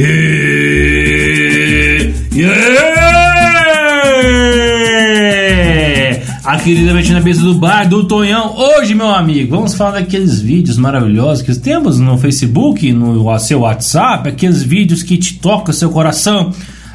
E... Yeah! Aqui diretamente na mesa do bar do Tonhão. Hoje, meu amigo, vamos falar daqueles vídeos maravilhosos que temos no Facebook, no seu WhatsApp, aqueles vídeos que te tocam seu coração,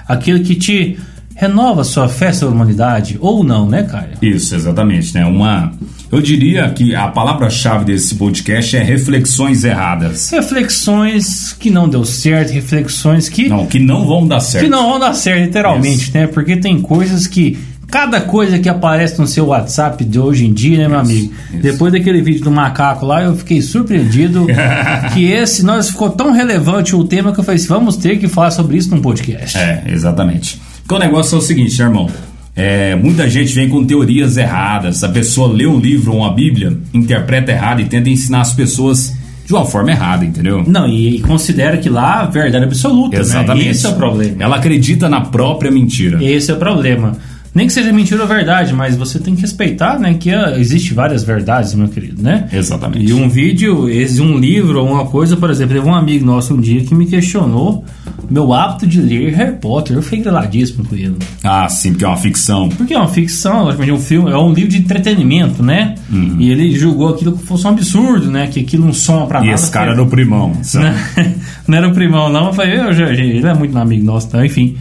aquele que te renova sua fé sobre a humanidade, ou não, né, Caio? Isso, exatamente, né? Uma. Eu diria que a palavra-chave desse podcast é reflexões erradas. Reflexões que não deu certo, reflexões que. Não, que não vão dar certo. Que não vão dar certo, literalmente, Isso. né? Porque tem coisas que. Cada coisa que aparece no seu WhatsApp de hoje em dia, né, meu isso, amigo? Isso. Depois daquele vídeo do macaco lá, eu fiquei surpreendido que esse, nós ficou tão relevante o tema que eu falei assim, vamos ter que falar sobre isso num podcast. É, exatamente. Porque o negócio é o seguinte, irmão. É, muita gente vem com teorias erradas. A pessoa lê um livro ou uma Bíblia, interpreta errado e tenta ensinar as pessoas de uma forma errada, entendeu? Não, e, e considera que lá a verdade absoluta, Exatamente. né? Esse é o problema. Ela acredita na própria mentira. Esse é o problema. Nem que seja mentira ou verdade, mas você tem que respeitar, né? Que uh, existe várias verdades, meu querido, né? Exatamente. E um vídeo, esse, um livro ou uma coisa, por exemplo, teve um amigo nosso um dia que me questionou meu hábito de ler Harry Potter. Eu fiquei griladíssimo com ele. Ah, sim, porque é uma ficção. Porque é uma ficção, é um filme, é um livro de entretenimento, né? Uhum. E ele julgou aquilo que fosse um absurdo, né? Que aquilo não soma pra e nada. E esse cara era o primão. Não, não era o primão, não. Eu falei, eu, ele é muito amigo nosso, então, enfim.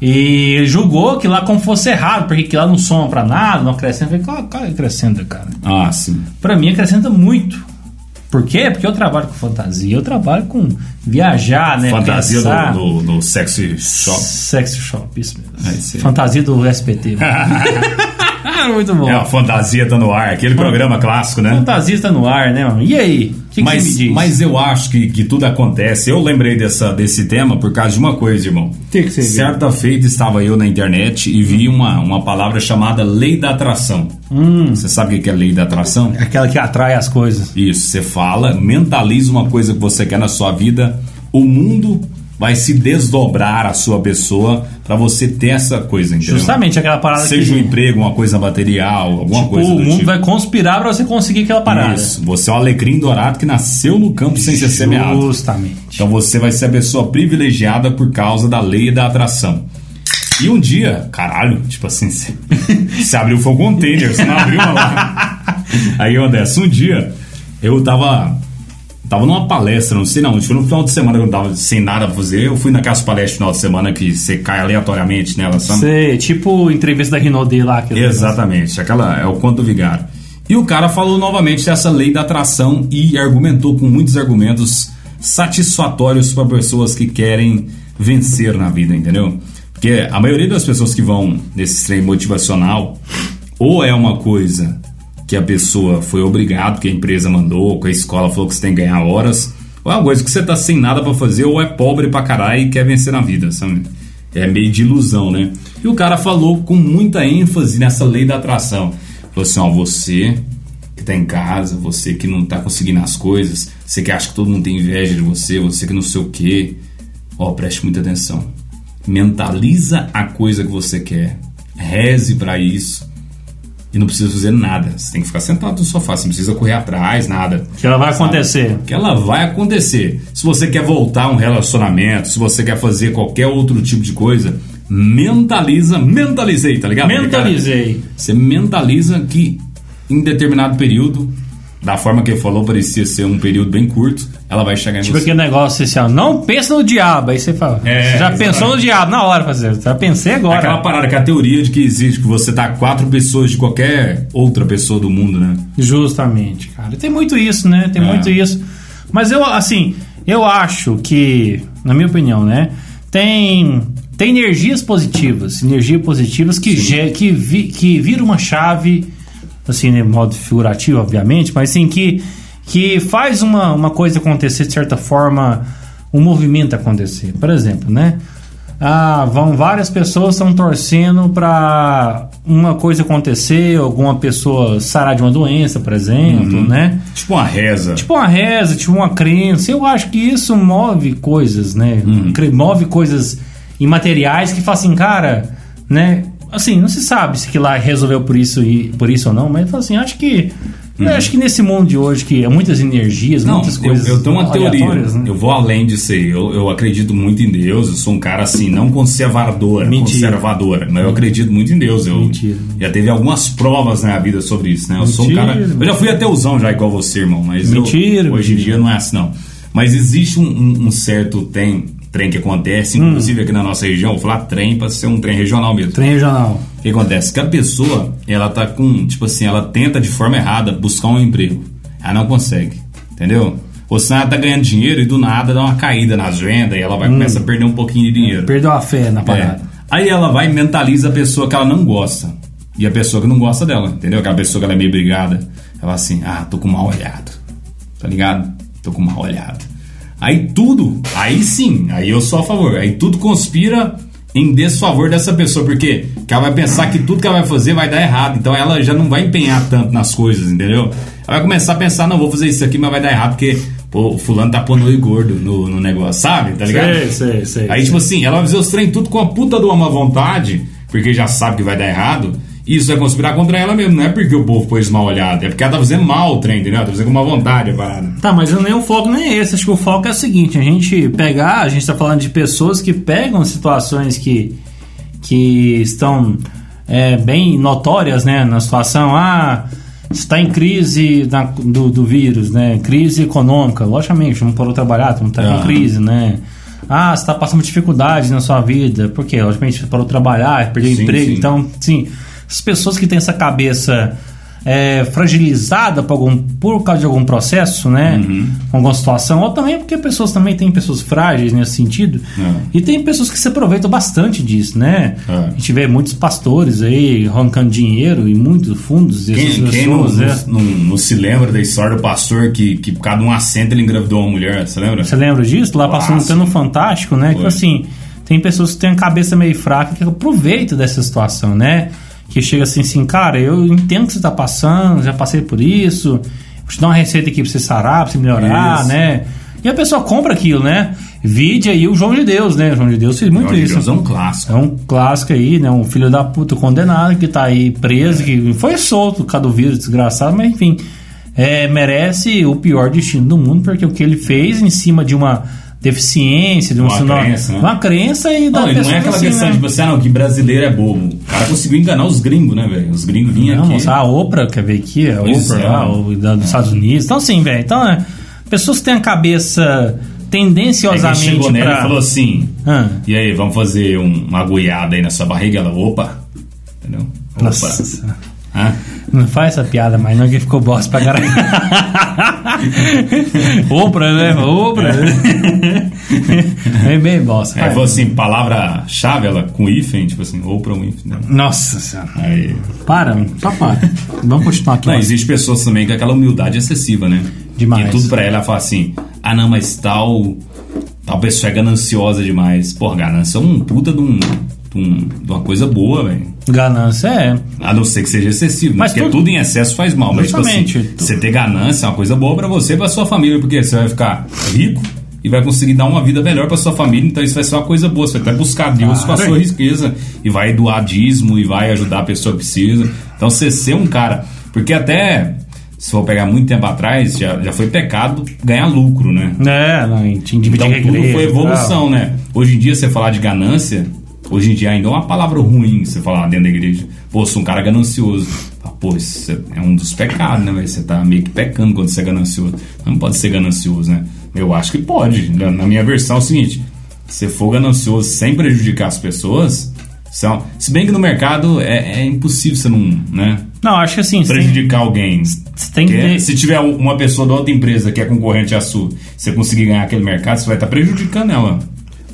E julgou que lá como fosse errado, porque que lá não soma pra nada, não acrescenta. Eu falei, claro acrescenta, cara. Ah, sim. Pra mim acrescenta muito. Por quê? Porque eu trabalho com fantasia, eu trabalho com viajar, né? Fantasia Pensar. do, do sexy shop. Sexy shop, isso mesmo. fantasia do SPT. Muito bom. É, fantasia tá no ar, aquele programa clássico, né? Fantasia tá no ar, né, mano? E aí? Que que mas, mas eu acho que, que tudo acontece. Eu lembrei dessa, desse tema por causa de uma coisa, irmão. Que que você Certa viu? feita estava eu na internet e vi hum. uma, uma palavra chamada lei da atração. Hum. Você sabe o que é lei da atração? É aquela que atrai as coisas. Isso, você fala, mentaliza uma coisa que você quer na sua vida, o mundo vai se desdobrar a sua pessoa para você ter essa coisa, entendeu? Justamente aquela parada Seja que... um emprego, uma coisa material, alguma tipo, coisa do o mundo tipo. vai conspirar para você conseguir aquela parada. Isso, você é um alecrim dourado que nasceu no campo sem ser semeado. Justamente. Então você vai ser a pessoa privilegiada por causa da lei da atração. E um dia, caralho, tipo assim, você, abriu foi um container, você não abriu uma Aí, Anderson, um dia eu tava Tava numa palestra, não sei não, foi no final de semana que eu tava sem nada pra fazer. Eu fui naquelas palestras no final de semana que você cai aleatoriamente nela, sabe? Sei, tipo entrevista da Rinodê lá. Que Exatamente, aquela é o conto vigário. E o cara falou novamente dessa lei da atração e argumentou com muitos argumentos satisfatórios para pessoas que querem vencer na vida, entendeu? Porque a maioria das pessoas que vão nesse treino motivacional ou é uma coisa que a pessoa foi obrigado, que a empresa mandou, que a escola falou que você tem que ganhar horas, ou é uma coisa que você tá sem nada para fazer, ou é pobre pra caralho e quer vencer na vida, sabe? É meio de ilusão, né? E o cara falou com muita ênfase nessa lei da atração. Falou assim: ó, você que tá em casa, você que não tá conseguindo as coisas, você que acha que todo mundo tem inveja de você, você que não sei o quê, ó, preste muita atenção. Mentaliza a coisa que você quer, reze para isso e não precisa fazer nada. Você tem que ficar sentado no sofá, você não precisa correr atrás, nada. Que ela vai sabe? acontecer. Que ela vai acontecer. Se você quer voltar a um relacionamento, se você quer fazer qualquer outro tipo de coisa, mentaliza, mentalizei, tá ligado? Mentalizei. Você mentaliza que em determinado período da forma que ele falou, parecia ser um período bem curto, ela vai chegar em tipo você. aquele negócio assim, ó, não pensa no diabo. Aí você fala, é, você já exatamente. pensou no diabo na hora fazer, já pensei agora. Aquela parada que a teoria de que existe, que você tá quatro pessoas de qualquer outra pessoa do mundo, né? Justamente, cara. Tem muito isso, né? Tem é. muito isso. Mas eu, assim, eu acho que, na minha opinião, né? Tem tem energias positivas, energias positivas que, que, vi, que vira uma chave assim, de modo figurativo, obviamente, mas sim que, que faz uma, uma coisa acontecer de certa forma, um movimento acontecer. Por exemplo, né? Ah, vão várias pessoas estão torcendo para uma coisa acontecer, alguma pessoa sarar de uma doença, por exemplo, uhum. né? Tipo uma reza. Tipo uma reza, tipo uma crença. Eu acho que isso move coisas, né? Uhum. Move coisas imateriais que faz assim, cara, né? Assim, não se sabe se que lá resolveu por isso e por isso ou não, mas assim, acho que Eu acho que nesse mundo de hoje, que é muitas energias, Não, muitas eu, coisas. eu tenho uma teoria. né? Eu vou além disso aí. Eu, eu acredito muito em Deus. Eu sou um cara assim, não conservador, Mentira. conservador, mas eu acredito muito em Deus. Eu Mentira. já teve algumas provas na minha vida sobre isso, né? Eu sou um Mentira. cara. Eu já fui ateuzão já igual você, irmão, mas eu- Mentira, hoje em mentira. dia não é assim não. Mas existe um, um- um certo trem, trem que acontece, Hum. inclusive aqui na nossa região, vou falar trem para ser um trem regional mesmo. Trem regional. O que acontece? Que a pessoa, ela tá com, tipo assim, ela tenta de forma errada buscar um emprego. Ela não consegue, entendeu? Ou senão ela tá ganhando dinheiro e do nada dá uma caída nas vendas e ela vai começar a perder um pouquinho de dinheiro. Perdeu a fé na É. parada. Aí ela vai e mentaliza a pessoa que ela não gosta. E a pessoa que não gosta dela, entendeu? Aquela pessoa que ela é meio brigada. Ela fala assim, ah, tô com mal olhado. Tá ligado? Tô com mal olhado. Aí tudo, aí sim, aí eu sou a favor. Aí tudo conspira em desfavor dessa pessoa, porque que ela vai pensar que tudo que ela vai fazer vai dar errado. Então ela já não vai empenhar tanto nas coisas, entendeu? Ela vai começar a pensar, não, vou fazer isso aqui, mas vai dar errado, porque pô, o fulano tá pondo oi gordo no, no negócio, sabe? Tá ligado? Sei, sei, sei. Aí, tipo assim, ela vai fazer os trem tudo com a puta de uma má vontade, porque já sabe que vai dar errado. Isso vai conspirar contra ela mesmo. Não é porque o povo pôs mal olhado, é porque ela tá fazendo mal o trem, entendeu? Ela tá fazendo com má vontade a parada. Tá, mas nem o foco nem é esse. Acho que o foco é o seguinte: a gente pegar, a gente tá falando de pessoas que pegam situações que, que estão é, bem notórias, né, na situação. Ah, está em crise da- do, do vírus, né? Crise econômica. Logicamente, não parou de trabalhar, não está Ah. com crise, né? Ah, você está passando dificuldade na sua vida. Por quê? Logicamente, você parou de trabalhar, perdeu Sim, emprego. sim. Então, sim, as pessoas que têm essa cabeça é, fragilizada por, algum, por causa de algum processo, né? Uhum. Alguma situação, ou também porque pessoas também têm pessoas frágeis nesse sentido. É. E tem pessoas que se aproveitam bastante disso, né? É. A gente vê muitos pastores aí arrancando dinheiro e muitos fundos Quem, quem não, pessoas, né? não, não se lembra da história do pastor que, que por causa de um assento ele engravidou uma mulher, você lembra? Você lembra disso? Lá Clássico. até no Fantástico, né? Que Foi. assim, tem pessoas que têm a cabeça meio fraca que aproveitam dessa situação, né? Que chega assim, assim, cara, eu entendo que você tá passando, já passei por isso, vou te dar uma receita aqui pra você sarar, pra você melhorar, Isso. né? E a pessoa compra aquilo, né? Vide aí o João de Deus, né? O João de Deus fez muito isso. Deus é um clássico. É um clássico aí, né? Um filho da puta condenado que tá aí preso, que foi solto por causa do vírus desgraçado, mas enfim, é, merece o pior destino do mundo, porque o que ele fez em cima de uma deficiência, de uma, Uma crença, né? uma crença e da Não, e não é aquela assim, questão né? de você, ah, não, que brasileiro é bobo. O cara conseguiu enganar os gringos, né, velho? Os gringos vinham Não, aqui. moça, a Oprah, quer ver aqui, a Pois Oprah é, lá, mano. o da- dos Estados Unidos. Então, assim, velho, então, é, pessoas que têm a cabeça quem tendenciosamente chegou nela e pra... falou assim: Ah, E aí, vamos fazer um- uma goiada aí na sua barriga? Ela, opa! Entendeu? Opa! nossa, Hã? Não faz essa piada mais, não, que ficou bosta pra caralho. Oprah, né? Oprah. É bem bosta. Aí vai. falou assim: palavra-chave, ela com hífen, tipo assim, opa, um hífen. né? Nossa senhora. Aí. Para, só para. Vamos continuar aqui. Não, existe pessoas também com aquela humildade excessiva, né? Demais. E tudo pra ela, ela fala assim: ah, não, mas tal. Tal pessoa é gananciosa demais. Pô, ganância é um puta de, um, um- de uma coisa boa, velho. Ganância é. A não ser que seja excessivo, né? Mas Porque tudo- tudo em excesso faz mal. Mas, tipo assim, Justamente. você ter ganância é uma coisa boa pra você e pra sua família, porque você vai ficar rico e vai conseguir dar uma vida melhor pra sua família, então isso vai ser uma coisa boa. Você vai até buscar Deus com a Claro. sua riqueza e vai doar dízimo e vai ajudar a pessoa que precisa. Então, você ser um cara. Porque até. Se for pegar muito tempo atrás, já, já foi pecado ganhar lucro, né? É, não, tinha Então tudo igreja foi e tal. evolução, né? Hoje em dia, você falar de ganância, hoje em dia ainda é uma palavra ruim você falar dentro da igreja. Pô, sou um cara ganancioso. Fala, Pô, isso é um dos pecados, né? Você tá meio que pecando quando você é ganancioso. Não pode ser ganancioso, né? Eu acho que pode. Na minha versão é o seguinte: se for ganancioso sem prejudicar as pessoas, são, se bem que no mercado é, é impossível você não, né? Não, acho que assim, você tem, Prejudicar alguém. você tem que ter- Se tiver uma pessoa da outra empresa que é concorrente à sua, você conseguir ganhar aquele mercado, você vai estar prejudicando ela.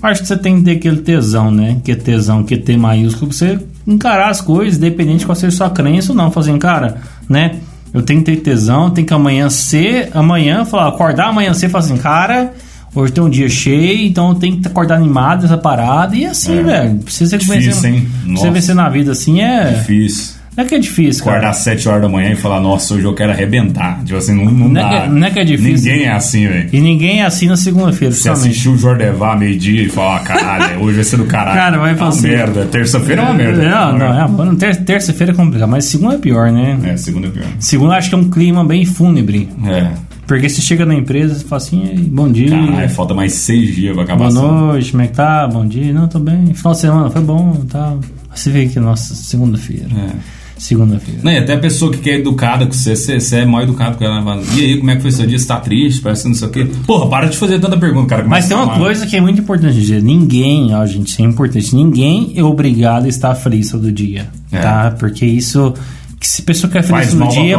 Acho que você tem que ter aquele tesão, né? Que é tesão, que é T maiúsculo, pra você encarar as coisas, independente de qual seja a sua crença ou não. Fazendo, cara, né? Eu tenho que ter tesão, tem que amanhã ser, amanhã, falar, acordar amanhã ser, falar assim, cara, hoje tem um dia cheio, então eu tenho que acordar animado dessa parada. E assim, É. velho, precisa Difícil, vencer. hein? Pra você Nossa. vencer na vida assim é. Difícil. Não é que é difícil, cara. Acordar às 7 horas da manhã e falar, nossa, hoje eu quero arrebentar. Tipo assim, não, não, Não é dá. que- não é que é difícil. Ninguém é assim, velho. E ninguém assina segunda-feira, Você assistiu o Jordevá meio-dia e fala, ah, caralho, hoje vai ser do caralho. Cara, vai é fazer- merda. Terça-feira é uma merda. Não, não, é, mano, ter- terça-feira é complicado, mas segunda é pior, né? É, segunda é pior. Segunda acho que é um clima bem fúnebre. É. Porque você chega na empresa e fala assim, "Ei, bom dia. Caralho, falta mais seis dias pra acabar Boa assim. noite, como é que tá? Bom dia. Não, tô bem. Final de semana foi bom tal. Aí Você vê que, nossa, segunda-feira. É. Segunda-feira. Não, e até a pessoa que é educada com você, você, você é mal educado com ela. fala, E aí, como é que foi seu dia? Você tá triste? Parece não sei o quê. Porra, para de fazer tanta pergunta, cara. Mas tem uma coisa que é muito importante dizer. Ninguém, ó, gente, isso é importante. Ninguém é obrigado a estar feliz todo dia, É. tá? Porque isso... Que se a pessoa quer feliz todo dia,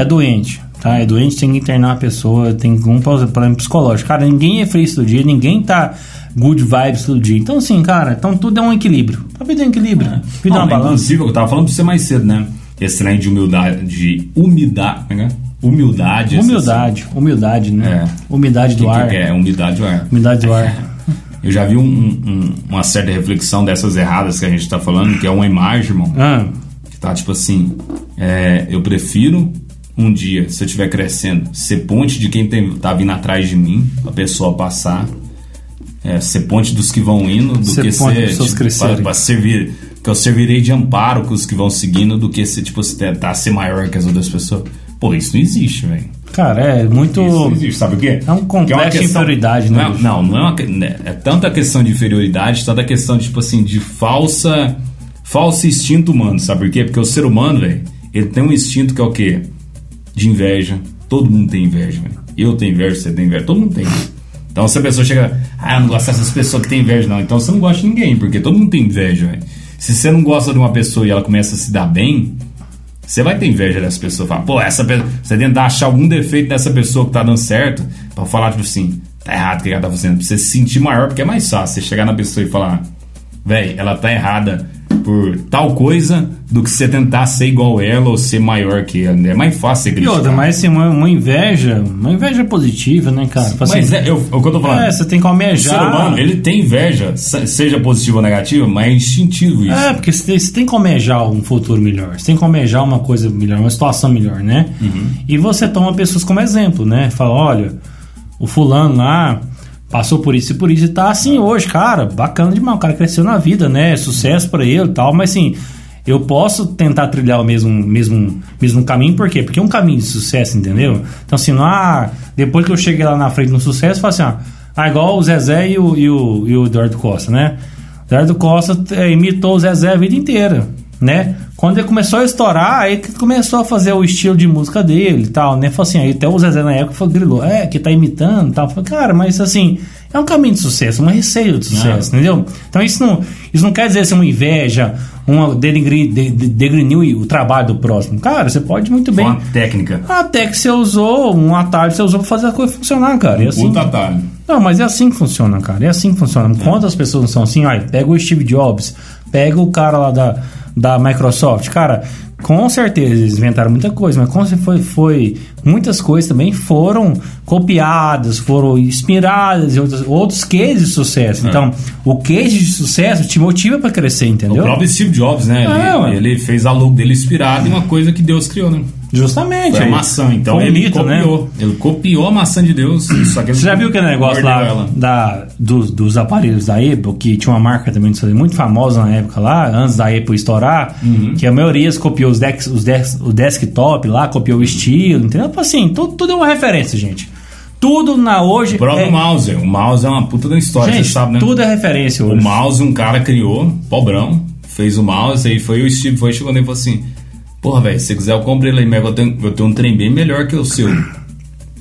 é doente, tá? É doente, tem que internar a pessoa, tem um problema psicológico. Cara, ninguém é feliz todo dia, ninguém tá good vibes todo dia. Então, assim, cara, então tudo é um equilíbrio. A vida é um equilíbrio. A vida é Não, uma balança. Inclusive, eu tava falando pra você mais cedo, né? Esse trem de humildade, de umidade, é que é? Humildade. esse- Humildade, humildade, né? É. Umidade do que, ar. que é? Umidade do ar. Umidade do ar. Eu já vi um- um- uma certa reflexão dessas erradas que a gente tá falando, que é uma imagem, irmão. Ah, Que tá tipo assim: é, eu prefiro um dia, se eu estiver crescendo, ser ponte de quem tem, tá vindo atrás de mim, a pessoa passar. É, ser ponte dos que vão indo, do Ser que ser. pessoas tipo, pra, pra servir. Que eu servirei de amparo com os que vão seguindo, do que ser, tipo, se tentar ser maior que as outras pessoas. Pô, isso não existe, velho. cara, é muito. Isso não existe, sabe por quê? É um complexo Porque de inferioridade, né, Não, é- não, não é uma. né, É tanta questão de inferioridade, tanta questão, tipo assim, de falsa. Falso instinto humano, sabe por quê? Porque o ser humano, velho, ele tem um instinto que é o quê? De inveja. Todo mundo tem inveja, velho. Eu tenho inveja, você tem inveja, todo mundo tem. Então se a pessoa chega, ah, eu não gosto dessas pessoas que têm inveja, não. Então você não gosta de ninguém, porque todo mundo tem inveja, velho. Se você não gosta de uma pessoa e ela começa a se dar bem, você vai ter inveja dessa pessoa. Fala, pô, essa pessoa. Você tentar achar algum defeito nessa pessoa que tá dando certo, pra falar, tipo assim, tá errado o que ela tá fazendo. Pra você se sentir maior, porque é mais fácil você chegar na pessoa e falar, véi, ela tá errada por tal coisa do que você tentar ser igual ela ou ser maior que ela. É mais fácil você E outra, mas assim, uma, uma inveja, uma inveja positiva, né, cara? Fala assim, Mas é, eu, é o que eu tô falando. é, você tem que o almejar. ser humano, ele tem inveja, se- seja positiva ou negativa, mas é instintivo isso. É, porque você tem, você tem que almejar um futuro melhor, você tem que almejar uma coisa melhor, uma situação melhor, né? Uhum. E você toma pessoas como exemplo, né? Fala, olha, o fulano lá passou por isso e por isso e tá assim hoje, cara, bacana demais, o cara cresceu na vida, né? Sucesso pra ele e tal, mas assim, eu posso tentar trilhar o mesmo, mesmo, mesmo caminho, por quê? Porque é um caminho de sucesso, entendeu? Então assim, não há, depois que eu cheguei lá na frente no sucesso, fala assim, ah, ah, igual o Zezé e o, e o, e o Eduardo Costa, né? Eduardo Costa é, imitou o Zezé a vida inteira, né? Quando ele começou a estourar, aí que começou a fazer o estilo de música dele e tal, né? Falou assim, aí até o Zezé na época falou, grilou, é, que tá imitando e tal. Falei, cara, mas assim, é um caminho de sucesso, uma receita de sucesso, entendeu? Então isso não, isso não quer dizer ser uma inveja, uma degrinir o trabalho do próximo. Cara, você pode muito bem... Uma técnica. Até que você usou um atalho, você usou pra fazer a coisa funcionar, cara. E assim, Puta atalho. não, mas é assim que funciona, cara. É assim que funciona. Quantas pessoas não são assim? Olha, pega o Steve Jobs, pega o cara lá da, da Microsoft. Cara, com certeza eles inventaram muita coisa, mas com certeza foi, foi muitas coisas também foram copiadas, foram inspiradas em outros, outros cases de sucesso. Então, o case de sucesso te motiva para crescer, O entendeu? próprio Steve Jobs, né? É, ele, ele fez a logo dele inspirado em uma coisa que Deus criou, né? Justamente. Foi a maçã. Então Foi um ele mito, né? copiou. Ele copiou a maçã de Deus. Só que Você já viu aquele negócio lá ela. da, dos, dos aparelhos da Apple, que tinha uma marca também muito famosa na época lá, antes da Apple estourar, Uhum. que a maioria copiou os, dex, os dex, o desktop lá, copiou o estilo, entendeu? Tipo Assim, tudo, tudo é uma referência, gente. Tudo na hoje. O próprio é, mouse. O mouse é uma puta da história, gente, você sabe, né? tudo é referência hoje. O mouse um cara criou, pobrão, fez o mouse, aí foi o Steve foi chegou nele e falou assim: Porra, velho, se você quiser eu compro ele aí, mas eu tenho, eu tenho um trem bem melhor que o seu.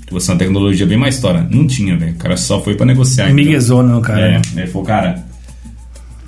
Que você é uma tecnologia bem mais história. Não tinha, velho. O cara só foi pra negociar. então. Miguezona, no cara. É, ele falou, cara.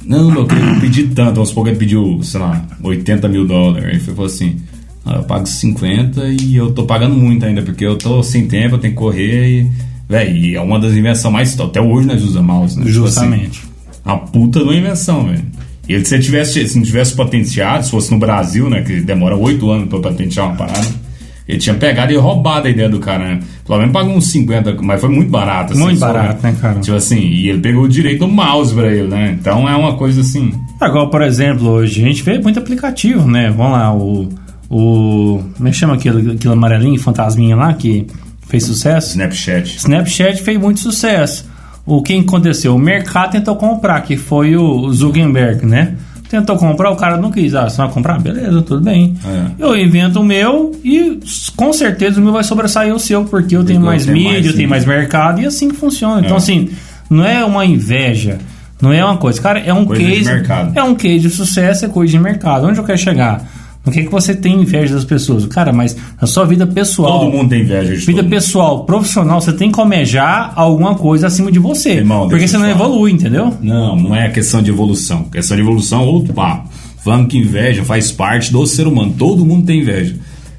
Não, meu, eu queria pedir tanto. Vamos supor que ele pediu, sei lá, 80 mil dólares. Aí ele falou assim: ah, eu pago 50 e eu tô pagando muito ainda, porque eu tô sem tempo, eu tenho que correr e. E é uma das invenções mais. Até hoje nós usamos mouse, né? Tipo assim, Justamente. uma puta de uma invenção, velho. E ele, se, ele tivesse, se não tivesse patenteado, se fosse no Brasil, né? Que demora oito anos pra patentear uma parada. Ele tinha pegado e roubado a ideia do cara, né? Pelo menos pagou uns 50, mas foi muito barato. Assim, Muito só, barato, né, cara? Tipo assim, e ele pegou o direito do mouse pra ele, né? Então é uma coisa assim. Agora, por exemplo, hoje a gente vê muito aplicativo, né? Vamos lá, o. o como é que chama aquele, aquele amarelinho, fantasminha lá, que fez sucesso? Snapchat. Snapchat fez muito sucesso. O que aconteceu? O mercado tentou comprar, que foi o Zuckerberg, né? Tentou comprar, o cara não quis. Ah, você vai comprar? Beleza, tudo bem. É. Eu invento o meu e com certeza o meu vai sobressair o seu, porque eu tenho mais mídia, mais eu tenho mais mercado e assim que funciona. Então, É. assim, não é uma inveja, não é uma coisa. Cara, é um Coisa de case. mercado. É um case de sucesso, é coisa de mercado. Onde eu quero chegar? Não quer que você tenha inveja das pessoas. Cara, mas na sua vida pessoal. Todo mundo tem inveja de Vida pessoal, profissional, você tem que almejar alguma coisa acima de você. Irmão, porque você não falar. evolui, entendeu? Não, não é questão de evolução. Questão de evolução é outro papo. Falando que inveja faz parte do ser humano. Todo mundo tem inveja.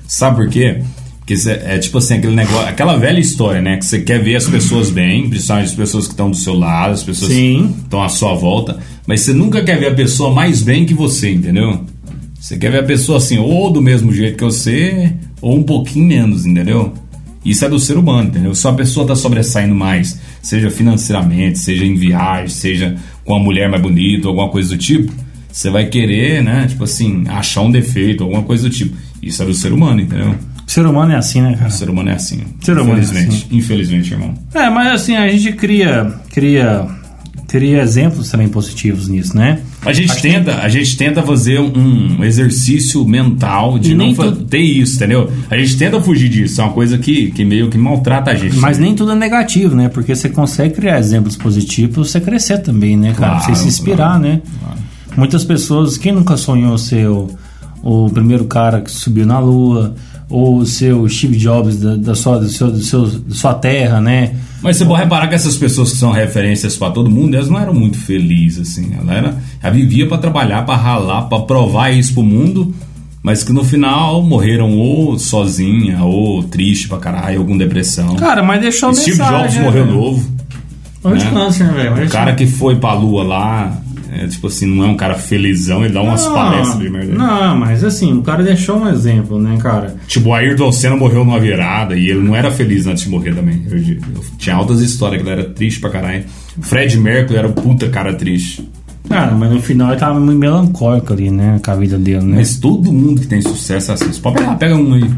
Sabe por quê? Porque cê- é tipo assim, aquele negócio, aquela velha história, né? Que você quer ver as pessoas bem, principalmente as pessoas que estão do seu lado, as pessoas Sim. que estão à sua volta, mas você nunca quer ver a pessoa mais bem que você, entendeu? Você quer ver a pessoa assim, ou do mesmo jeito que você, ou um pouquinho menos, entendeu? Isso é do ser humano, entendeu? Se a pessoa está sobressaindo mais, seja financeiramente, seja em viagem, seja com uma mulher mais bonita, alguma coisa do tipo, você vai querer, né? Tipo assim, achar um defeito, alguma coisa do tipo. Isso é do ser humano, entendeu? O ser humano é assim, né, cara? O ser humano é assim. Ser humano é infelizmente. assim. Infelizmente, irmão. É, mas assim, a gente cria, cria, cria exemplos também positivos nisso, né? A gente, Acho que- tenta, a gente tenta fazer um exercício mental de E não tudo- ter isso, entendeu? A gente tenta fugir disso, é uma coisa que, que meio que maltrata a gente. Mas nem tudo é negativo, né? Porque você consegue criar exemplos positivos você crescer também, né, cara? Claro, você se inspirar, claro, né? claro. Muitas pessoas, quem nunca sonhou ser o, o primeiro cara que subiu na Lua, ou o Steve Jobs da, da sua, do seu, do seu, da sua terra, né? Mas você pode reparar que essas pessoas que são referências pra todo mundo, elas não eram muito felizes, assim. Ela, era, ela vivia pra trabalhar, pra ralar, pra provar isso pro mundo, mas que no final morreram ou sozinha, ou triste pra caralho, com depressão. Cara, mas deixou Steve mensagem. Jobs né, morreu velho? novo. Morreu de né? câncer, né, velho? O cara que foi pra lua lá, é, tipo assim, não é um cara felizão, ele dá umas palestras de merda. Não, mas assim, o cara deixou um exemplo, né, cara? Tipo, o Ayrton Senna morreu numa virada e ele não era feliz antes de morrer também. Eu, eu tinha altas histórias que ele era triste pra caralho. Fred Mercury era um puta cara triste. Cara, mas no final ele tava muito melancólico ali, né, com a vida dele, né? Mas todo mundo que tem sucesso é assim. Pode pegar, pega um aí.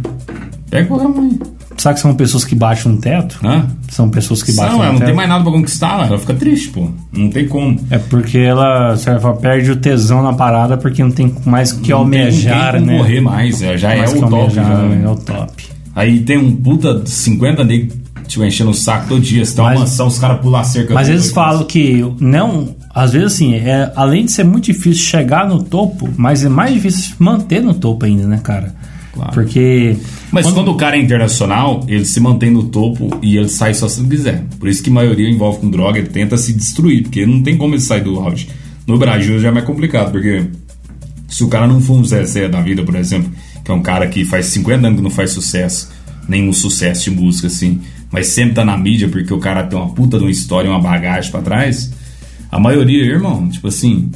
Pega qualquer um aí. Sabe que são pessoas que batem no teto? Hã? São pessoas que batem Não, no ela não teto. tem mais nada pra conquistar, ela fica triste, pô. Não tem como. É porque ela, forma, perde o tesão na parada porque não tem mais o que Não almejar, tem né? morrer mais, é, já é o top. almejar, já. né? É o top. Aí tem um puta de 50 negros te enchendo o saco todo dia. Tem uma Mas- mansão, os caras pulam a cerca. Mas eles falam que não, às vezes assim, é, além de ser muito difícil chegar no topo, mas é mais difícil manter no topo ainda, né, cara? Claro. Porque Mas quando... o cara é internacional, ele se mantém no topo e ele sai só se ele quiser. Por isso que a maioria envolve com droga, ele tenta se destruir, porque não tem como ele sair do auge. No Brasil já é mais complicado, porque se o cara não for um Zezé da vida, por exemplo, que é um cara que faz 50 anos que não faz sucesso, nenhum sucesso de música assim, mas sempre tá na mídia porque o cara tem uma puta de uma história, uma bagagem pra trás, a maioria, irmão, tipo assim,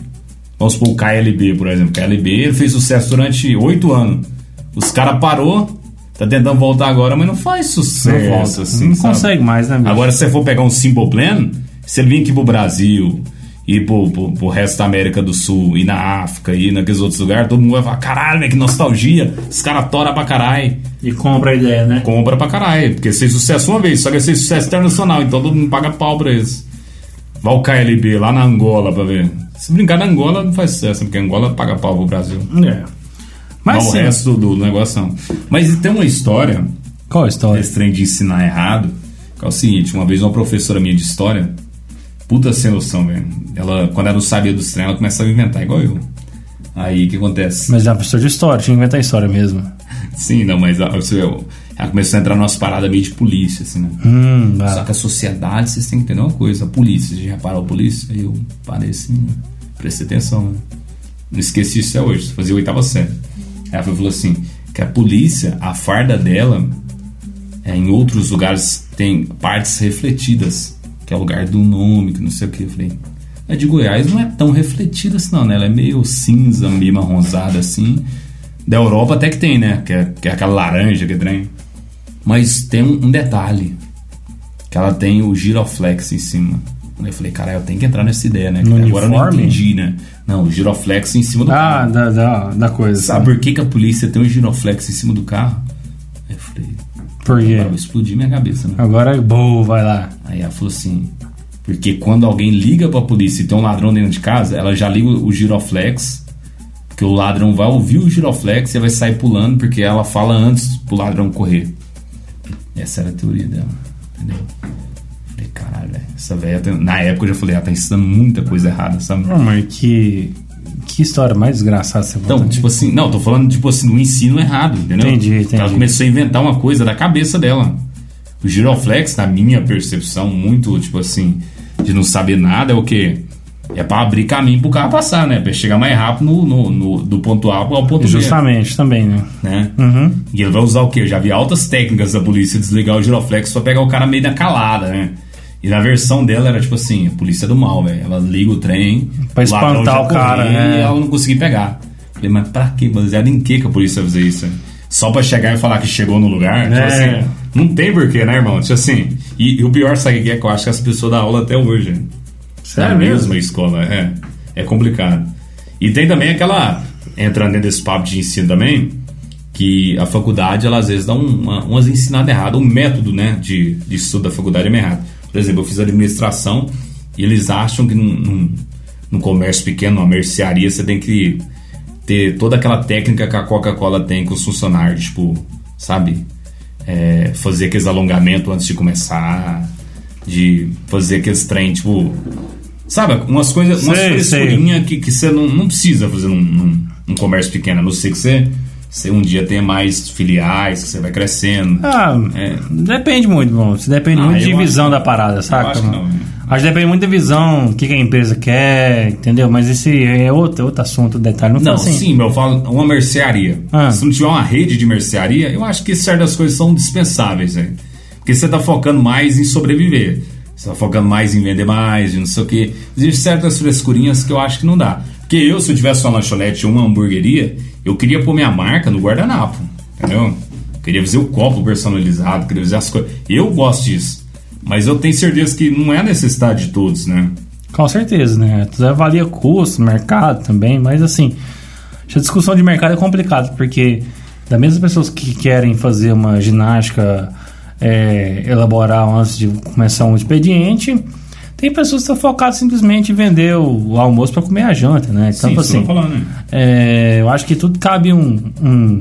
vamos supor o KLB, por exemplo. KLB fez sucesso durante oito anos. Os caras parou, tá tentando voltar agora, mas não faz sucesso. não volta, assim, não sabe? consegue mais, né, bicho? Agora, se você for pegar um Simple Plan, se ele vir aqui pro Brasil, ir pro, pro, pro resto da América do Sul, ir na África, ir naqueles outros lugares, todo mundo vai falar: caralho, né, que nostalgia. Os caras toram pra caralho. E compra a ideia, né? Compra pra caralho. Porque fez sucesso uma vez, só que fez sucesso internacional, então todo mundo paga pau pra eles. Vai o KLB lá na Angola pra ver. Se brincar na Angola, não faz sucesso, porque Angola paga pau pro Brasil. É. Mas o resto do, do negócio não. Mas tem uma história qual a história? esse trem de ensinar errado, que é o seguinte, uma vez uma professora minha de história, puta sem noção, velho. Ela, quando ela não sabia dos treinos, ela começava a inventar, igual eu. Aí o que acontece? Mas é uma professora de história, tinha que inventar história mesmo. Sim, não, mas ela, você vê, ela começou a entrar numas paradas meio de polícia, assim, né? Hum, Só que a sociedade, vocês têm que entender uma coisa, a polícia, você já reparou a polícia? Aí eu parei assim, né? prestei atenção, né? Não esqueci isso até hoje, fazia oitava série. Ela falou assim, que a polícia, a farda dela, é, em outros lugares tem partes refletidas, que é o lugar do nome, que não sei o que. Eu falei, a de Goiás não é tão refletida assim não, né? Ela é meio cinza, meio marronzada assim. Da Europa até que tem, né? Que é, que é aquela laranja que é trem. Mas tem um, um detalhe. Que ela tem o giroflex em cima. Eu falei, cara, eu tenho que entrar nessa ideia, né? Agora eu não entendi, né? Não, o giroflex em cima do Ah, carro. da, da, da coisa. Sabe por que, que a polícia tem um giroflex em cima do carro? Aí eu falei, Por quê? cara, vai explodir minha cabeça, né? Agora, boa, vai lá. Aí ela falou assim: porque quando alguém liga pra polícia e tem um ladrão dentro de casa, ela já liga o giroflex, que o ladrão vai ouvir o giroflex e vai sair pulando, porque ela fala antes pro ladrão correr. Essa era a teoria dela, entendeu? Falei, caralho, essa velha. Na época eu já falei, ela tá ensinando muita coisa errada, sabe? Não, mas que, que história mais desgraçada você Então, tipo assim, não, tô falando, tipo assim, do ensino errado, entendeu? Entendi, entendi. Ela começou a inventar uma coisa da cabeça dela. O giroflex, na minha percepção, muito, tipo assim, de não saber nada, é o quê? É pra abrir caminho pro carro passar, né? Pra chegar mais rápido no, no- no- do ponto A ao ponto Justamente, também, né? B, né? Uhum. E ele vai usar o quê? Eu já vi altas técnicas da polícia desligar o giroflex pra pegar o cara meio da calada, né? E na versão dela era tipo assim, a polícia é do mal, velho. Ela liga o trem, Pra o espantar já o cara, né? E ela não conseguia pegar. Falei, mas pra quê? Baseado em que que a polícia fazer isso? Só pra chegar e falar que chegou no lugar? Tipo É. assim, não tem porquê, né, irmão? Tipo assim, e, e o pior, sabe o que é? Que eu acho que essa pessoa dá aula até hoje. né? Sério na mesma escola, é. É complicado. E tem também aquela, entrando dentro desse papo de ensino também, que a faculdade, ela às vezes dá um- uma, umas ensinadas erradas, o método, né, de, de estudo da faculdade é meio errado. Por exemplo, eu fiz administração e eles acham que num, num, num comércio pequeno, numa mercearia, você tem que ter toda aquela técnica que a Coca-Cola tem com os funcionários, tipo, sabe? É, fazer aqueles alongamentos antes de começar, de fazer aqueles trem, tipo, sabe? Umas coisas, umas frescurinhas que, que você não, não precisa fazer num, num, num comércio pequeno, a não ser que você, você um dia tenha mais filiais, que você vai crescendo. Ah, É. depende muito, bom. Isso depende Ah, muito de visão da parada, saca? acho que não. Acho que depende muito da visão, o que, que a empresa quer, entendeu? Mas esse é outro, outro assunto, detalhe. Não, Não, assim. sim, mas eu falo uma mercearia. Ah. Se não tiver uma rede de mercearia, eu acho que certas coisas são dispensáveis, né? Porque você tá focando mais em sobreviver. Você tá focando mais em vender mais, e não sei o quê. Existem certas frescurinhas que eu acho que não dá. Porque eu, se eu tivesse uma lanchonete ou uma hamburgueria, eu queria pôr minha marca no guardanapo, entendeu? Eu queria fazer o copo personalizado, queria fazer as coisas. Eu gosto disso. Mas eu tenho certeza que não é a necessidade de todos, né? Com certeza, né? Tudo avalia custo, mercado também, mas assim, essa discussão de mercado é complicado, porque da mesma pessoas que querem fazer uma ginástica é, elaborar antes de começar um expediente, tem pessoas que estão focadas simplesmente em vender o, o almoço para comer a janta, né? Então, Sim, isso assim, falando, né? é, eu acho que tudo cabe um, um,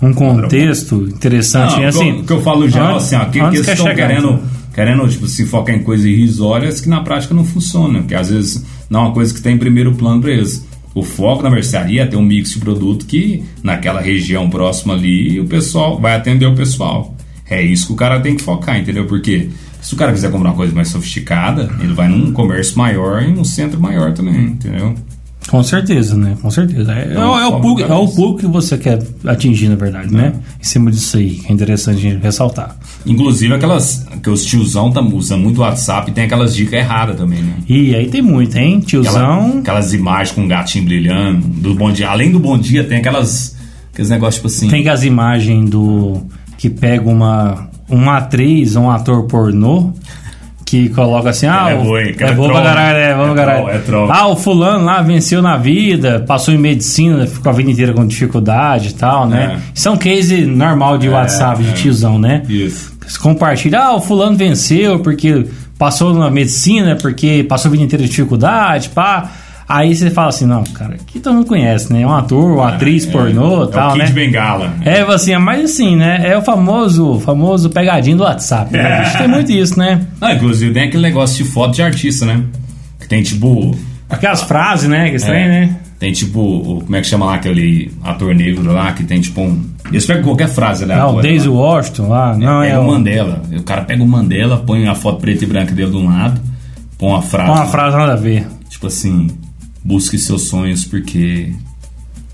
um contexto interessante. Não, e, assim, o que eu falo no geral, antes- assim, ó, que, que estão chegar, querendo, então. querendo tipo, se focar em coisas irrisórias que na prática não funcionam, que às vezes não é uma coisa que tem em primeiro plano para eles. O foco na mercearia é ter um mix de produto que naquela região próxima ali o pessoal vai atender o pessoal. É isso que o cara tem que focar, entendeu? Porque se o cara quiser comprar uma coisa mais sofisticada, ele vai num comércio maior e num centro maior também, entendeu? Com certeza, né? Com certeza. É, é, Então, o- é público, é o cabeça. público que você quer atingir, na verdade, né? Em cima disso aí, que é interessante a gente ressaltar. Inclusive aquelas que os tiozão tá usando muito WhatsApp e tem aquelas dicas erradas também, né? E aí tem muito, hein? Aquela- Tiozão. aquelas imagens com um gatinho brilhando, do bom dia. Além do bom dia, tem aquelas. Aqueles negócios tipo assim. Tem as imagens do. que pega uma, uma atriz um ator pornô. Que coloca assim, ah, É o- boa, hein? é Aquela boa pra caralho, é, né? bom É caralho. é. Ah, o fulano lá venceu na vida, passou em medicina, ficou a vida inteira com dificuldade e tal, né? É. Isso é um case normal de WhatsApp, de é. tiozão, né? Isso. Compartilha, ah, o fulano venceu porque passou na medicina, porque passou a vida inteira de dificuldade, pá. Aí você fala assim, não, cara, aqui todo mundo conhece, né? É um ator, uma atriz pornô é, tal, é o Kid né? Bengala. É, assim, mas assim, né? É o famoso, famoso pegadinho do WhatsApp, né? É. bicho? Tem muito isso, né? Não, inclusive tem aquele negócio de foto de artista, né? Que tem tipo. Aquelas frases, né? Que estranho, é, né? Tem tipo. o- Como é que chama lá aquele ator negro lá que tem tipo um. Eles pegam qualquer frase, né? Ah, o Daisy Washington lá, não, Pega é o Mandela. O cara pega o Mandela, põe a foto preta e branca dele de um lado, põe uma frase. uma frase nada a ver. Tipo assim, busque seus sonhos porque.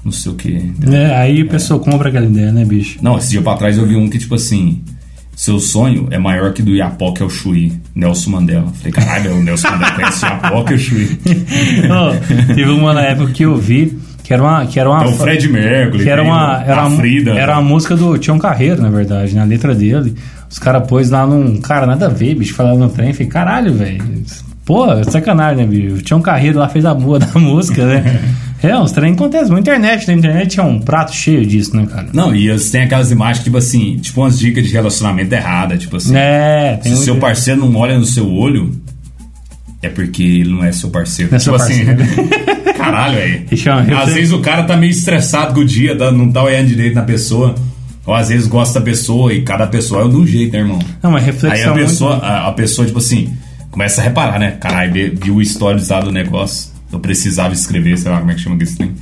Não sei o que. Né? Aí a pessoa compra aquela ideia, né, bicho? Não, esse dia pra trás eu vi um que, tipo assim, seu sonho é maior que do Iapoque ao Chuí, Nelson Mandela. Falei, caralho, o Nelson Mandela conhece o Iapoque e o Chuí. Ó, teve uma na época que eu vi que Que era uma. Que era uma É o Fred Mercury, que era uma, o- era a uma, Frida. era uma música do Tião Carreiro, na verdade, na letra dele. Os caras pôs lá num. Cara, nada a ver, bicho, falando no trem. Falei, caralho, velho. Pô, sacanagem, né, bicho? O Tião Carreiro lá fez a boa da música, né? é, os trem acontecem. Na internet, na internet é um prato cheio disso, né, cara? Não, e eles têm aquelas imagens, tipo assim, tipo umas dicas de relacionamento errada, tipo assim. É, tem Se um- seu parceiro não olha no seu olho, é porque ele não é seu parceiro. Não é tipo seu assim, parceiro. caralho, velho. Às vezes o cara tá meio estressado com o dia, não tá olhando direito na pessoa. Ou às vezes gosta da pessoa e cada pessoa é de um jeito, né, irmão? Não, Aí reflexão. a pessoa, muito- a, a pessoa, tipo assim, começa a reparar, né? Caralho, vi- viu o historizado do negócio. Eu precisava escrever, sei lá como é que chama isso trem.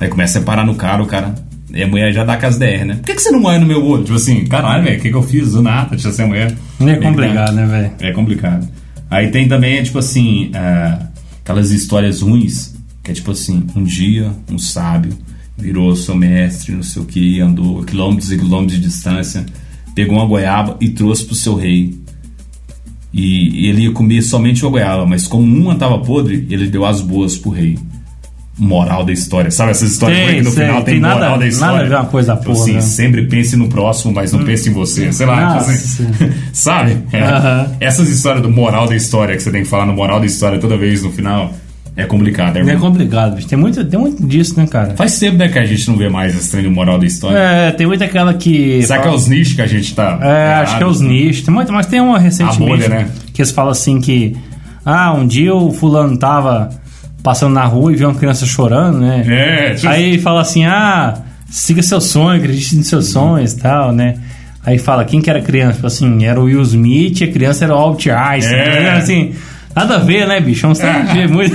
Aí começa a reparar no cara, o cara. E a mulher já dá com as DR, né? Por que, que você não olha no meu olho? Tipo assim, caralho, velho, o que, que eu fiz? Do nada, deixa ser mulher. É complicado, né, velho? É complicado. Aí tem também, tipo assim, ah, aquelas histórias ruins, que é tipo assim, um dia um sábio virou seu mestre, não sei o que, andou quilômetros e quilômetros de distância, pegou uma goiaba e trouxe pro seu rei. E ele ia comer somente uma goiaba, mas como uma tava podre, ele deu as boas pro rei. Moral da história. Sabe essas histórias Tem, que no sei, final tem, tem nada- moral da nada história? a ver uma coisa Tipo porra, assim, né? sempre pense no próximo, mas não pense em você. Sei lá, tipo assim, sabe? É. Aham. Essas histórias do moral da história que você tem que falar no moral da história toda vez no final é complicado, é, É complicado, bicho. Tem muito, tem muito disso, né, cara? Faz tempo né, que a gente não vê mais esse trem moral da história. É, tem muito aquela que. Será que é os nichos que a gente tá. É, acho que é os nichos. Tem muito, mas tem uma recentemente bolha, né? que eles falam assim que. Ah, um dia o fulano tava passando na rua e viu uma criança chorando, né? É, tipo, Aí fala assim, ah, siga seu sonho, acredite nos seus sonhos e tal, né? Aí fala, quem que era criança? Tipo assim, era o Will Smith e a criança era o Albert Einstein. É. Assim, nada a ver, né, bicho? É um É. é. muito,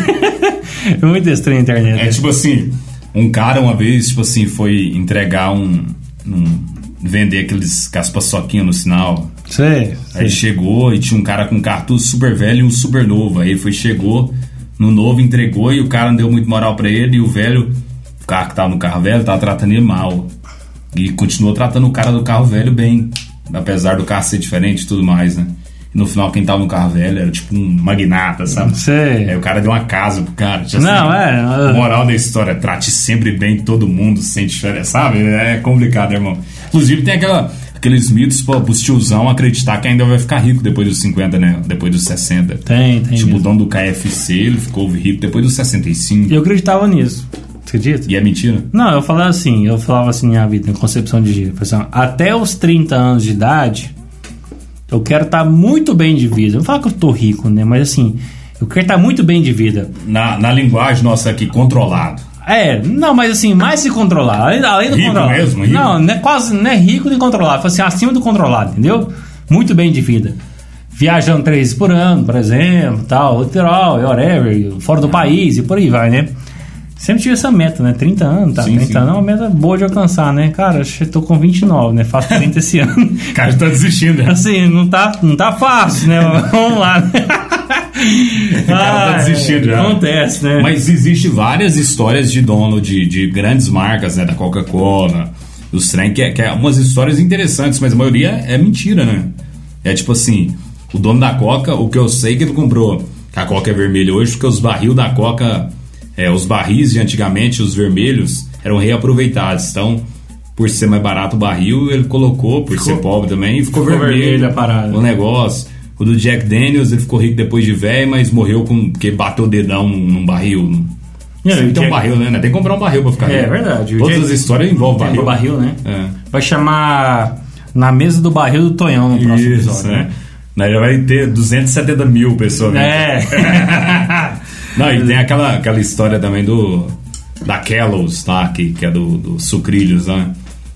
muito estranho a internet. É né? tipo assim, um cara uma vez, tipo assim, foi entregar um. um- vender aqueles com as paçoquinhas no sinal. Sei, Aí sei. chegou e tinha um cara com um carro tudo super velho e um super novo. Aí ele foi, chegou no novo, entregou e o cara não deu muito moral pra ele. E o velho, o cara que tava no carro velho, tava tratando ele mal. E continuou tratando o cara do carro velho bem. Apesar do carro ser diferente e tudo mais, né? No final, quem tava no carro velho era tipo um magnata, sabe? Sei. Aí o cara deu uma casa pro cara. Tipo Não, assim, é. Moral da história, trate sempre bem todo mundo, sem diferença, sabe? É complicado, irmão. Inclusive tem aquela, aqueles mitos pô, pros tiozão acreditar que ainda vai ficar rico depois dos 50, né? Depois dos 60. Tem, tem. Tipo, o dono do KFC, ele ficou rico depois dos 65. Eu acreditava nisso. Você acredita? E é mentira? Não, eu falava assim, eu falava assim minha vida, minha concepção de vida. Assim, até os 30 anos de idade, eu quero estar muito bem de vida. Não falo que eu tô rico, né? Mas assim, eu quero estar muito bem de vida. Na, na linguagem nossa aqui, controlado. É, não, mas assim, mais se controlar. Além, do Rico controlado. mesmo, rico? Não, não é quase, não é rico nem controlado. Assim, acima do controlado, entendeu? Muito bem de vida. Viajando três vezes por ano, por exemplo, tal, literal, whatever, fora do país e por aí vai, né? Sempre tive essa meta, né? 30 anos, tá? Sim, 30 sim. anos é uma meta boa de alcançar, né? Cara, eu tô com 29, né? Faço 30 esse ano. O cara tá desistindo, né? Assim, não tá, não tá fácil, né? Vamos lá. o cara tá desistindo já. Acontece, né? Mas existe várias histórias de dono de, de grandes marcas, né? Da Coca-Cola, dos trem, que é, que é umas histórias interessantes, mas a maioria é mentira, né? É tipo assim, o dono da Coca, o que eu sei que ele comprou, que a Coca é vermelha hoje, porque os barril da Coca, é, os barris de antigamente, os vermelhos, eram reaproveitados. Então, por ser mais barato o barril, ele colocou, por ser pobre também, e ficou, ficou vermelho, vermelho a parada. o negócio. O do Jack Daniels, ele ficou rico depois de velho, mas morreu com, porque bateu o dedão num, num barril. E aí, Sempre o tem um Jack- barril, né? Tem que comprar um barril pra ficar É, rico. verdade. Todas Jack- as histórias envolvem barril. barril, né? É. Vai chamar Na mesa do Barril do Tonhão no próximo Isso, episódio, né? né? Daí já vai ter 270 mil pessoas. É. Não, e tem aquela, aquela história também do. Da Kellogg's, tá? Que, que é do, do Sucrilhos, né?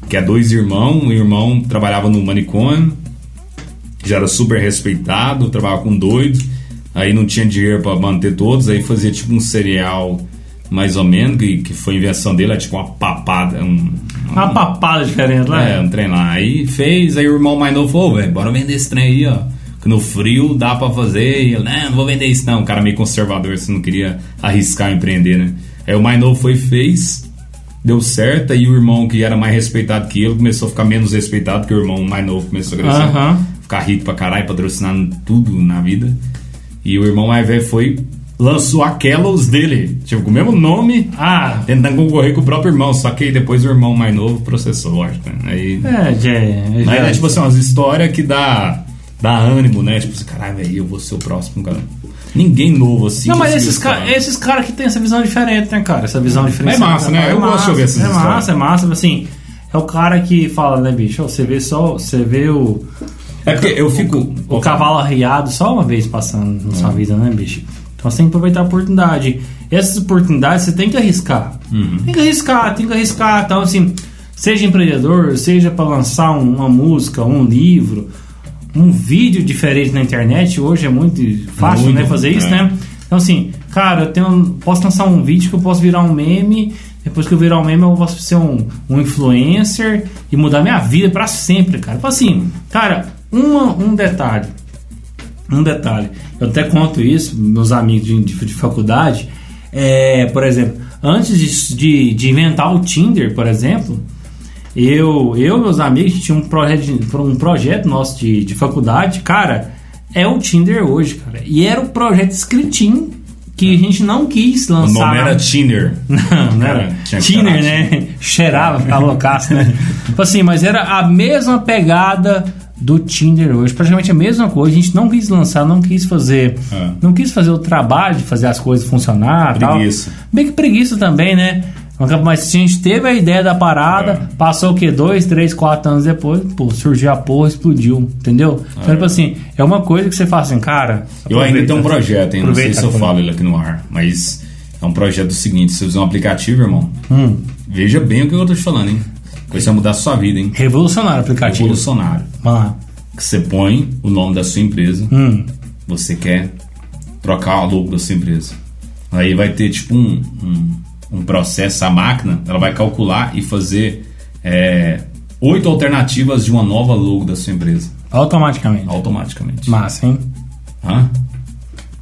Que é dois irmãos. O irmão trabalhava no manicômio, já era super respeitado, trabalhava com doido. Aí não tinha dinheiro pra manter todos, aí fazia tipo um cereal mais ou menos, que, que foi invenção dele, é tipo uma papada. Um, Uma papada diferente lá. é, um trem lá. Aí fez, aí o irmão mais novo falou, velho, bora vender esse trem aí, ó. Que no frio dá pra fazer. E ele, né, não vou vender isso não. O cara meio conservador, você não queria arriscar empreender, né? Aí o mais novo foi e fez, deu certo. Aí o irmão que era mais respeitado que ele começou a ficar menos respeitado, que o irmão mais novo começou a crescer. Ficar rico pra caralho, patrocinando tudo na vida. E o irmão mais velho foi, lançou a Kellogg's dele, tipo, com o mesmo nome, Ah, tentando concorrer com o próprio irmão, só que depois o irmão mais novo processou, acho, né? Aí, é, já, já, aí é tipo assim, umas histórias que dá, dá ânimo, né? Tipo assim, caralho, velho, eu vou ser o próximo, cara. Ninguém novo assim. Não, mas conseguiu esses, cara, esses caras que tem essa visão diferente, né, cara? Essa visão diferente. massa, né? Eu gosto de ouvir essas É histórias. massa, é massa. Assim, é o cara que fala, né, bicho? Você vê só. Você vê o. É porque eu fico. O cavalo arriado só uma vez passando na É. sua vida, né, bicho? Então você tem que aproveitar a oportunidade. Essas oportunidades você tem que arriscar. Uhum. Tem que arriscar, tem que arriscar. Então, assim, seja empreendedor, seja para lançar um- uma música, um livro, um vídeo diferente na internet, hoje é muito fácil, Muito, né, fazer isso, é. né? Então, assim, cara, eu tenho, posso lançar um vídeo que eu posso virar um meme. Depois que eu virar um meme, eu posso ser um, um influencer e mudar minha vida pra sempre, cara. Então, assim, cara, uma, um detalhe. Um detalhe. Eu até conto isso, meus amigos de, de, de faculdade. É, por exemplo, antes de, de, de inventar o Tinder, por exemplo, eu eu e meus amigos tinha um projeto, um projeto nosso de, de faculdade, cara, é o Tinder hoje, cara. E era o projeto escritinho que a gente não quis O lançar. nome era Tinder. Não, não era. Tinha Tinder, né? Cheirava, ficava loucaço, né? Tipo assim, mas era a mesma pegada do Tinder hoje. Praticamente a mesma coisa. A gente não quis lançar, não quis fazer. É. Não quis fazer o trabalho de fazer as coisas funcionar. tal. Preguiça. Bem que preguiça também, né? Mas a gente teve a ideia da parada, É. passou o quê? Dois, três, quatro anos depois, pô, surgiu a porra, explodiu, entendeu? Então, tipo assim, é uma coisa que você fala assim, cara. Eu ainda tenho um projeto, hein? Não sei se eu falo ele aqui no ar, mas é um projeto seguinte: você usa um aplicativo, irmão, Hum, veja bem o que eu tô te falando, hein? Coisa vai mudar a sua vida, hein? revolucionário o aplicativo. Revolucionário. Lá. Que você põe o nome da sua empresa, Hum. você quer trocar o logo da sua empresa. Aí vai ter tipo um, um, um processo, a máquina, ela vai calcular e fazer é, oito alternativas de uma nova logo da sua empresa, Automaticamente. automaticamente. Massa, hein? Hã?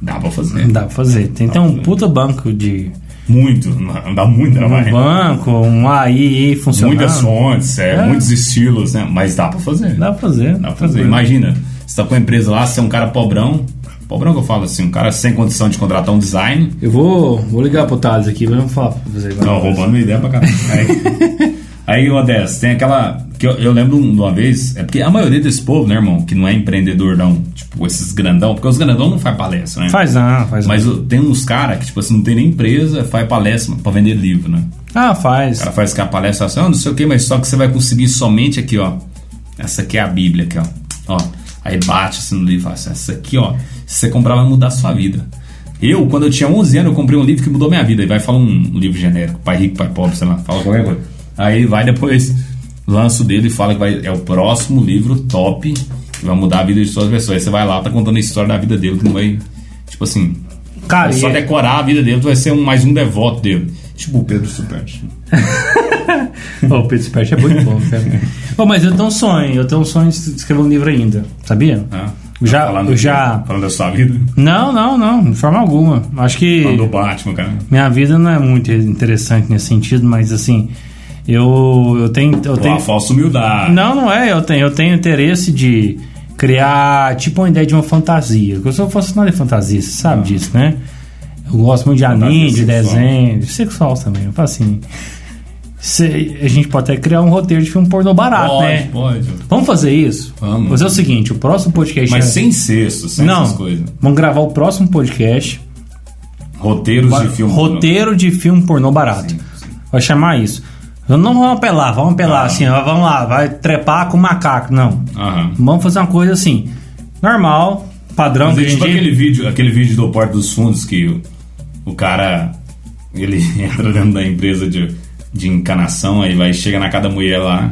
Dá pra fazer. Dá pra fazer. Tem até um puta banco de. Muito, dá muito Um trabalho. banco, um AI funcionando. Muitas fontes, é, É. muitos estilos, né? Mas dá pra fazer. Dá pra fazer. Dá pra fazer. Imagina, você tá com a empresa lá, você é um cara pobrão. Pobrão que eu falo assim, um cara sem condição de contratar um design. Eu vou, vou ligar pro Thales aqui, vamos falar pra você. Não, roubando minha ideia pra caralho. Aí, aí Odessa, tem aquela. que eu, eu lembro de uma vez, é porque a maioria desse povo, né, irmão, que não é empreendedor, não, tipo, esses grandão, porque os grandão não faz palestra, né? Faz não, faz não. Mas tem uns caras que, tipo assim, não tem nem empresa, faz palestra pra vender livro, né? Ah, faz. O cara faz aquela palestra assim, ah, não sei o que, mas só que você vai conseguir somente aqui, ó. Essa aqui é a Bíblia, aqui, ó. ó aí bate assim no livro e fala assim, essa aqui, ó. Se você comprar, vai mudar a sua vida. Eu, quando eu tinha 11 anos, eu comprei um livro que mudou minha vida. E vai falar um livro genérico, pai rico, pai pobre, sei lá, fala qualquer coisa. Aí vai depois, lança o dele e fala que vai, é o próximo livro top que vai mudar a vida de todas as pessoas. Aí você vai lá, tá contando a história da vida dele, que não vai, tipo assim, Cara, é só e- decorar a vida dele, tu vai ser um, mais um devoto dele. Tipo o Pedro Superti. Ô, o Pedro Spert é muito bom, cara. Ô, mas eu tenho um sonho, eu tenho um sonho de escrever um livro ainda, sabia? Ah, Já- falando, eu já- Falando da sua vida. Não, não, não, de forma alguma. Acho que Falando do Batman, cara. minha vida não é muito interessante nesse sentido, mas assim, eu, eu tenho. Eu Pô, tenho falsa humildade. Não, não é. Eu tenho, eu tenho interesse de criar tipo uma ideia de uma fantasia. Porque eu sou funcionário de fantasia, você sabe disso, né? Eu gosto muito de Fantasia anime, de sexual. desenho, de sexual também. Eu faço assim. Cê- a gente pode até criar um roteiro de filme pornô barato, Pode, né? pode. Vamos fazer isso? Vamos. Fazer o seguinte: o próximo podcast. Mas é- sem cesto, sem não, essas coisas. vamos gravar o próximo podcast. Roteiros de filme. roteiro de filme pornô barato. Sim, sim. Vai chamar isso. Não vamos apelar, vamos apelar Ah. assim, vamos lá, vai trepar com macaco. Não. Aham. Vamos fazer uma coisa assim, normal, padrão Mas é tipo aquele vídeo, aquele vídeo do Porto dos Fundos que o, o cara ele entra dentro da empresa de, de encanação, aí vai, chega na casa da mulher lá,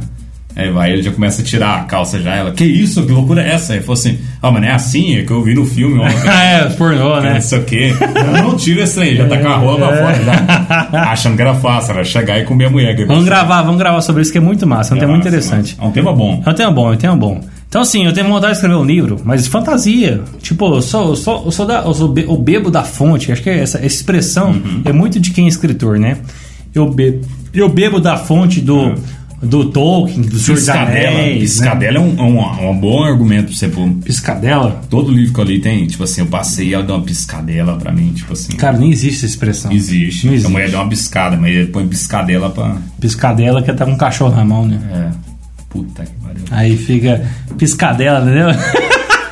aí vai, ele já começa a tirar a calça já, ela, que isso, que loucura é essa? Aí falou assim, ó, mas não é assim, é que eu vi no filme ontem. é, pornô, né? Não sei o quê. Eu não tira esse trem, já tá com a rola pra fora já. Achando que era fácil, era chegar e comer a mulher. Vamos você- gravar, vamos gravar sobre isso que é muito massa, é um tema muito interessante. É um tema bom. É um tema bom, é um tema bom. Então, assim, eu tenho vontade de escrever um livro, mas fantasia. Tipo, eu sou, eu sou, eu sou, da, eu sou be- o bebo da fonte. Acho que essa, essa expressão Uhum. é muito de quem é escritor, né? Eu bebo, eu bebo da fonte do, do Tolkien, do Senhor dos Piscadela. Anéis, né? Piscadela é um, é um, é um bom argumento pra você pôr. Piscadela? Todo livro que eu li tem, tipo assim, eu passei e ela deu uma piscadela pra mim, tipo assim. Cara, nem existe essa expressão. existe. Não A existe. mulher deu uma piscada, mas ele põe piscadela pra. Piscadela que tá com um cachorro na mão, né? É. Puta que pariu. Aí fica piscadela, entendeu?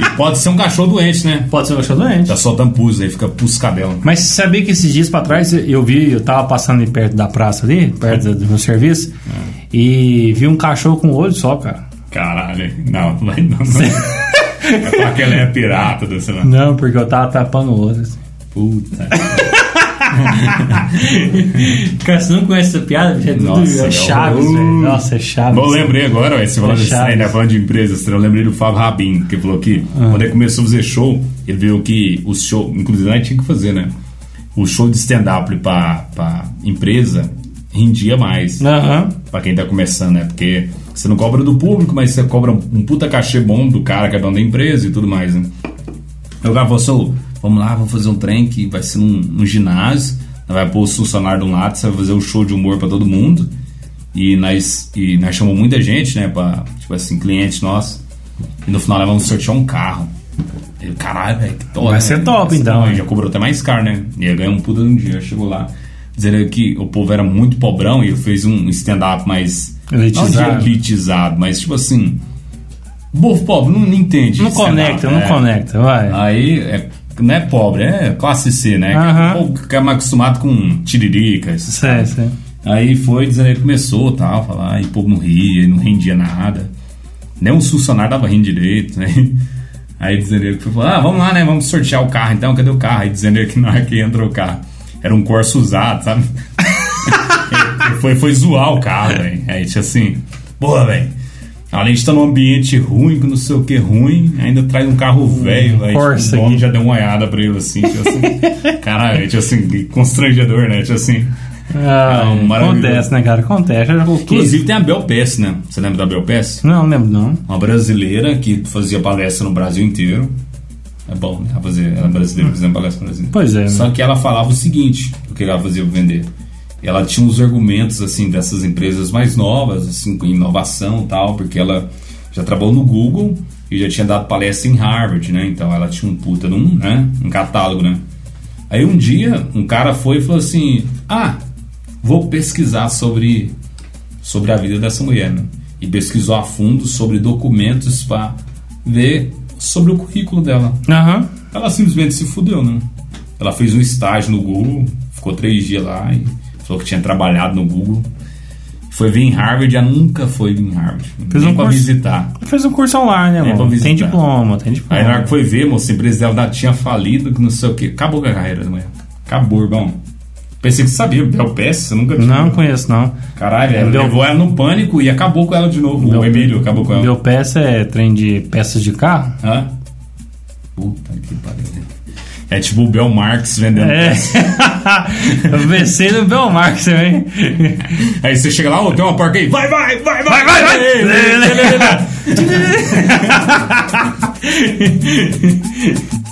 E pode ser um cachorro doente, né? Pode ser um cachorro doente. Tá soltando pus, aí fica puscadela. Mas você sabia que esses dias pra trás eu vi, eu tava passando ali perto da praça ali, perto do meu serviço, e vi um cachorro com um olho só, cara. Caralho. Não, não vai não. não. Vai falar que ela é pirata, do sei lá. Não, porque eu tava tapando o olho. Assim. Puta. Cara, você não conhece essa piada? É, tudo, Nossa, é Chaves, uh. velho. Nossa, é Chaves. Bom, eu lembrei agora, ué, você falando, Chaves. ainda falando de empresas, eu lembrei do Fábio Rabin, que falou que Ah. quando ele começou a fazer show, ele viu que o show, inclusive nós tinha que fazer, né? O show de stand-up pra, pra empresa rendia mais. Aham. Pra quem tá começando, né? Porque você não cobra do público, mas você cobra um, puta cachê bom do cara que é dono da empresa e tudo mais, né? Eu falou assim, vamos lá, vamos fazer um trem que vai ser num, num ginásio, nós vai pôr os funcionários de um lado, você vai fazer um show de humor pra todo mundo. E nós, e nós chamamos muita gente, né, pra, tipo assim, clientes nossos. E no final nós vamos sortear um carro. Eu, caralho, velho, que top. Vai né? ser top, então, hein? Já cobrou até mais caro, né? Ia ganhar um puta de um dia. Chegou lá, dizendo que o povo era muito pobrão e eu fiz um stand-up mais. Elitizado. Não elitizado, mas tipo assim. O povo pobre não, não entende. Não conecta, não é. conecta, vai. Aí é, não é pobre, é classe C, né? Aham. O povo que é mais acostumado com tiriricas. Sei, sei. Aí foi dizendo que começou tal, falar, e o povo não ria, não rendia nada. Nem um funcionário dava rindo direito, né? Aí dizendo ele que falar, ah, vamos lá, né? Vamos sortear o carro então, cadê o carro? Aí dizendo ele que na hora que entrou o carro, era um Corsa usado, sabe? Ele foi, foi zoar o carro, velho. Aí tinha assim, porra, velho. Além de estar num ambiente ruim, com não sei o que ruim, ainda traz um carro velho. Aí tipo, o dono já deu uma olhada pra ele assim, tipo assim. Caralho, tipo assim, constrangedor, né? Tipo assim. Ah, Não, maravilhoso. acontece, né, cara? Acontece. Inclusive tem a Bel né? Você lembra da Bel Pess? Não, não lembro não. Uma brasileira que fazia palestra no Brasil inteiro. É bom, né? Ela, fazia, ela é brasileira fazendo palestra no Brasil. Pois é, Só né? que ela falava o seguinte, o que ela fazia pra vender. Ela tinha uns argumentos, assim, dessas empresas mais novas, assim, com inovação e tal, porque ela já trabalhou no Google e já tinha dado palestra em Harvard, né? Então ela tinha um puta num, né? Um catálogo, né? Aí um dia, um cara foi e falou assim, ah, vou pesquisar sobre, sobre a vida dessa mulher, né? E pesquisou a fundo sobre documentos para ver sobre o currículo dela. Aham. Ela simplesmente se fudeu, né? Ela fez um estágio no Google, ficou três dias lá e falou que tinha trabalhado no Google. Foi vir em Harvard, já nunca foi vir em Harvard. Fez nem um pra curso. visitar. Fez um curso online, né, mano? Tem diploma, tem diploma. Aí na hora que foi ver, moço, a empresa dela tinha falido, que não sei o que. Acabou com a carreira da mulher. Acabou, irmão. Pensei que você sabia, Bel você nunca tinha. Não conheço, não. Caralho, ela Bel- levou ela no pânico e acabou com ela de novo. Bel- o Emílio acabou com ela. Meu peça é trem de peças de carro? Hã? Puta que pariu. É tipo o Bel Marx vendendo É. peça. Eu pensei no Belmarx também. Aí você chega lá, ô, tem uma porca aí. Vai, vai, vai, vai, Vai, vai, vai. Lê.